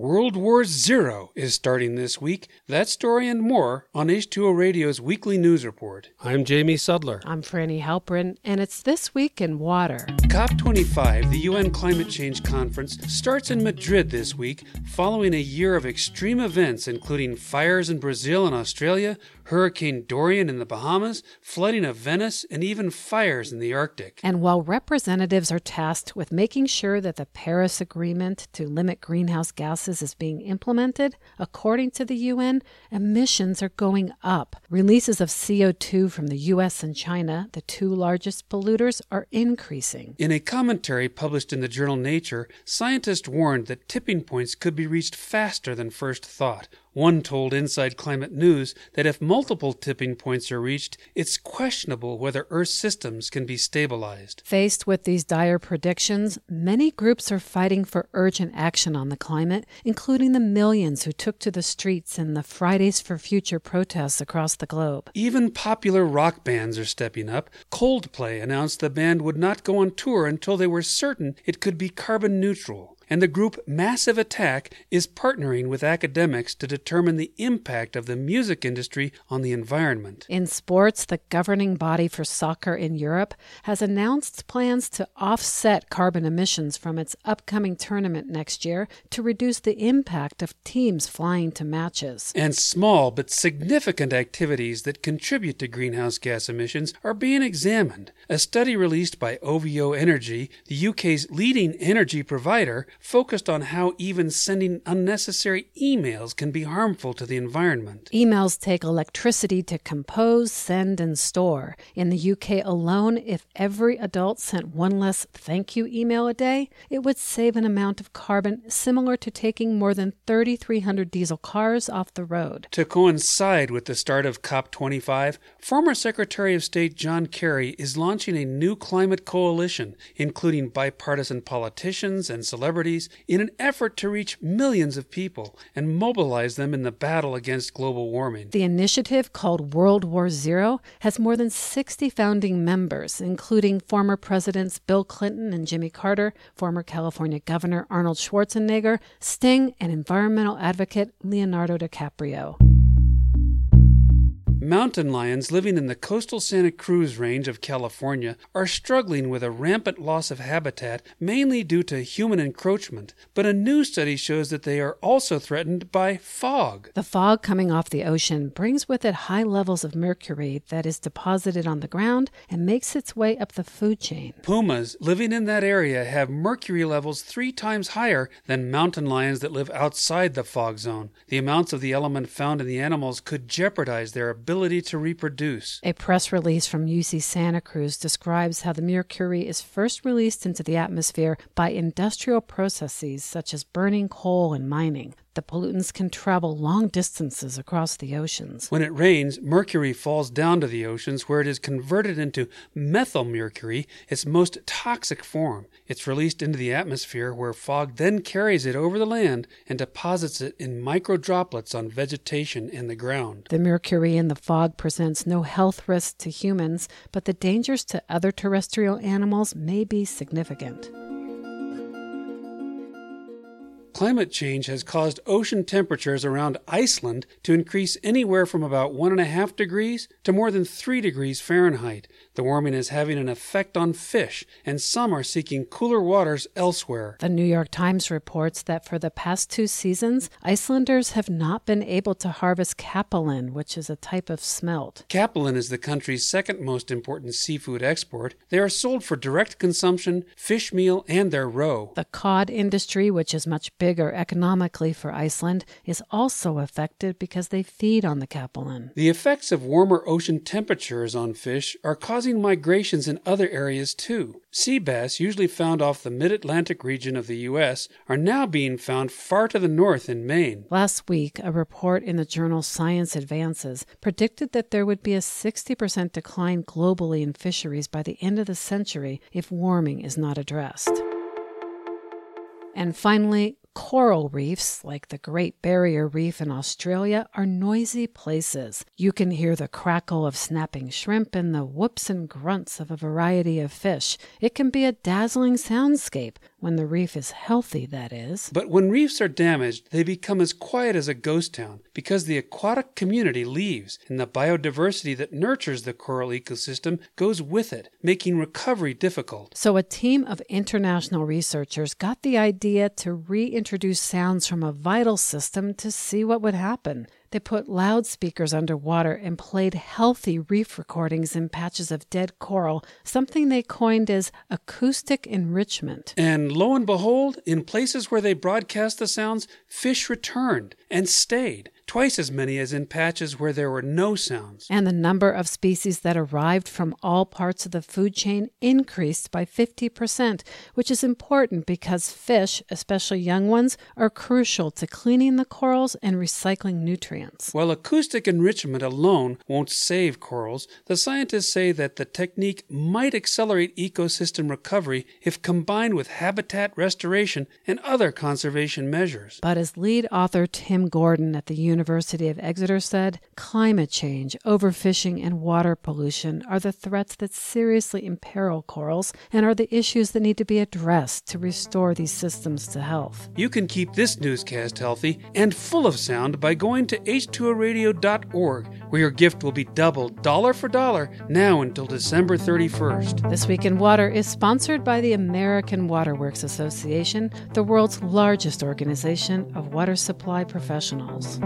World War Zero is starting this week. That story and more on H2O Radio's weekly news report. I'm Jamie Sudler. I'm Franny Halperin, and it's This Week in Water. COP25, the UN Climate Change Conference, starts in Madrid this week following a year of extreme events, including fires in Brazil and Australia, Hurricane Dorian in the Bahamas, flooding of Venice, and even fires in the Arctic. And while representatives are tasked with making sure that the Paris Agreement to limit greenhouse gases is being implemented, according to the UN, emissions are going up. Releases of CO2 from the US and China, the two largest polluters, are increasing. In a commentary published in the journal Nature, scientists warned that tipping points could be reached faster than first thought. One told Inside Climate News that if multiple tipping points are reached, it's questionable whether Earth's systems can be stabilized. Faced with these dire predictions, many groups are fighting for urgent action on the climate, including the millions who took to the streets in the Fridays for Future protests across the globe. Even popular rock bands are stepping up. Coldplay announced the band would not go on tour until they were certain it could be carbon neutral and the group Massive Attack is partnering with academics to determine the impact of the music industry on the environment. In sports, the governing body for soccer in Europe has announced plans to offset carbon emissions from its upcoming tournament next year to reduce the impact of teams flying to matches. And small but significant activities that contribute to greenhouse gas emissions are being examined. A study released by OVO Energy, the UK's leading energy provider, focused on how even sending unnecessary emails can be harmful to the environment. Emails take electricity to compose, send, and store. In the UK alone, if every adult sent one less thank you email a day, it would save an amount of carbon similar to taking more than 3,300 diesel cars off the road. To coincide with the start of COP25, former Secretary of State John Kerry is launching a new climate coalition, including bipartisan politicians and celebrities in an effort to reach millions of people and mobilize them in the battle against global warming. The initiative, called World War Zero, has more than 60 founding members, including former presidents Bill Clinton and Jimmy Carter, former California Governor Arnold Schwarzenegger, Sting, and environmental advocate Leonardo DiCaprio. Mountain lions living in the coastal Santa Cruz range of California are struggling with a rampant loss of habitat, mainly due to human encroachment. But a new study shows that they are also threatened by fog. The fog coming off the ocean brings with it high levels of mercury that is deposited on the ground and makes its way up the food chain. Pumas living in that area have mercury levels three times higher than mountain lions that live outside the fog zone. The amounts of the element found in the animals could jeopardize their ability ability to reproduce. A press release from UC Santa Cruz describes how the mercury is first released into the atmosphere by industrial processes such as burning coal and mining the pollutants can travel long distances across the oceans. When it rains, mercury falls down to the oceans where it is converted into methylmercury, its most toxic form. It's released into the atmosphere where fog then carries it over the land and deposits it in micro droplets on vegetation and the ground. The mercury in the fog presents no health risk to humans, but the dangers to other terrestrial animals may be significant. Climate change has caused ocean temperatures around Iceland to increase anywhere from about 1.5 degrees to more than 3 degrees Fahrenheit. The warming is having an effect on fish, and some are seeking cooler waters elsewhere. The New York Times reports that for the past two seasons, Icelanders have not been able to harvest capelin, which is a type of smelt. Capelin is the country's second most important seafood export. They are sold for direct consumption, fish meal, and their roe. The cod industry, which is much bigger economically for Iceland, is also affected because they feed on the capelin. The effects of warmer ocean temperatures on fish are causing migrations in other areas too. Sea bass, usually found off the mid Atlantic region of the U.S., are now being found far to the north in Maine. Last week, a report in the journal Science Advances predicted that there would be a 60% decline globally in fisheries by the end of the century if warming is not addressed. And finally, Coral reefs, like the Great Barrier Reef in Australia, are noisy places. You can hear the crackle of snapping shrimp and the whoops and grunts of a variety of fish. It can be a dazzling soundscape, When the reef is healthy, that is. But when reefs are damaged, they become as quiet as a ghost town because the aquatic community leaves and the biodiversity that nurtures the coral ecosystem goes with it, making recovery difficult. So, a team of international researchers got the idea to reintroduce sounds from a vital system to see what would happen. They put loudspeakers underwater and played healthy reef recordings in patches of dead coral, something they coined as acoustic enrichment. And lo and behold, in places where they broadcast the sounds, fish returned and stayed twice as many as in patches where there were no sounds. And the number of species that arrived from all parts of the food chain increased by 50%, which is important because fish, especially young ones, are crucial to cleaning the corals and recycling nutrients. While acoustic enrichment alone won't save corals, the scientists say that the technique might accelerate ecosystem recovery if combined with habitat restoration and other conservation measures. But as lead author Tim Gordon at the University University of Exeter said climate change, overfishing, and water pollution are the threats that seriously imperil corals and are the issues that need to be addressed to restore these systems to health. You can keep this newscast healthy and full of sound by going to h2oradio.org, where your gift will be doubled dollar for dollar now until December 31st. This Week in Water is sponsored by the American Waterworks Association, the world's largest organization of water supply professionals.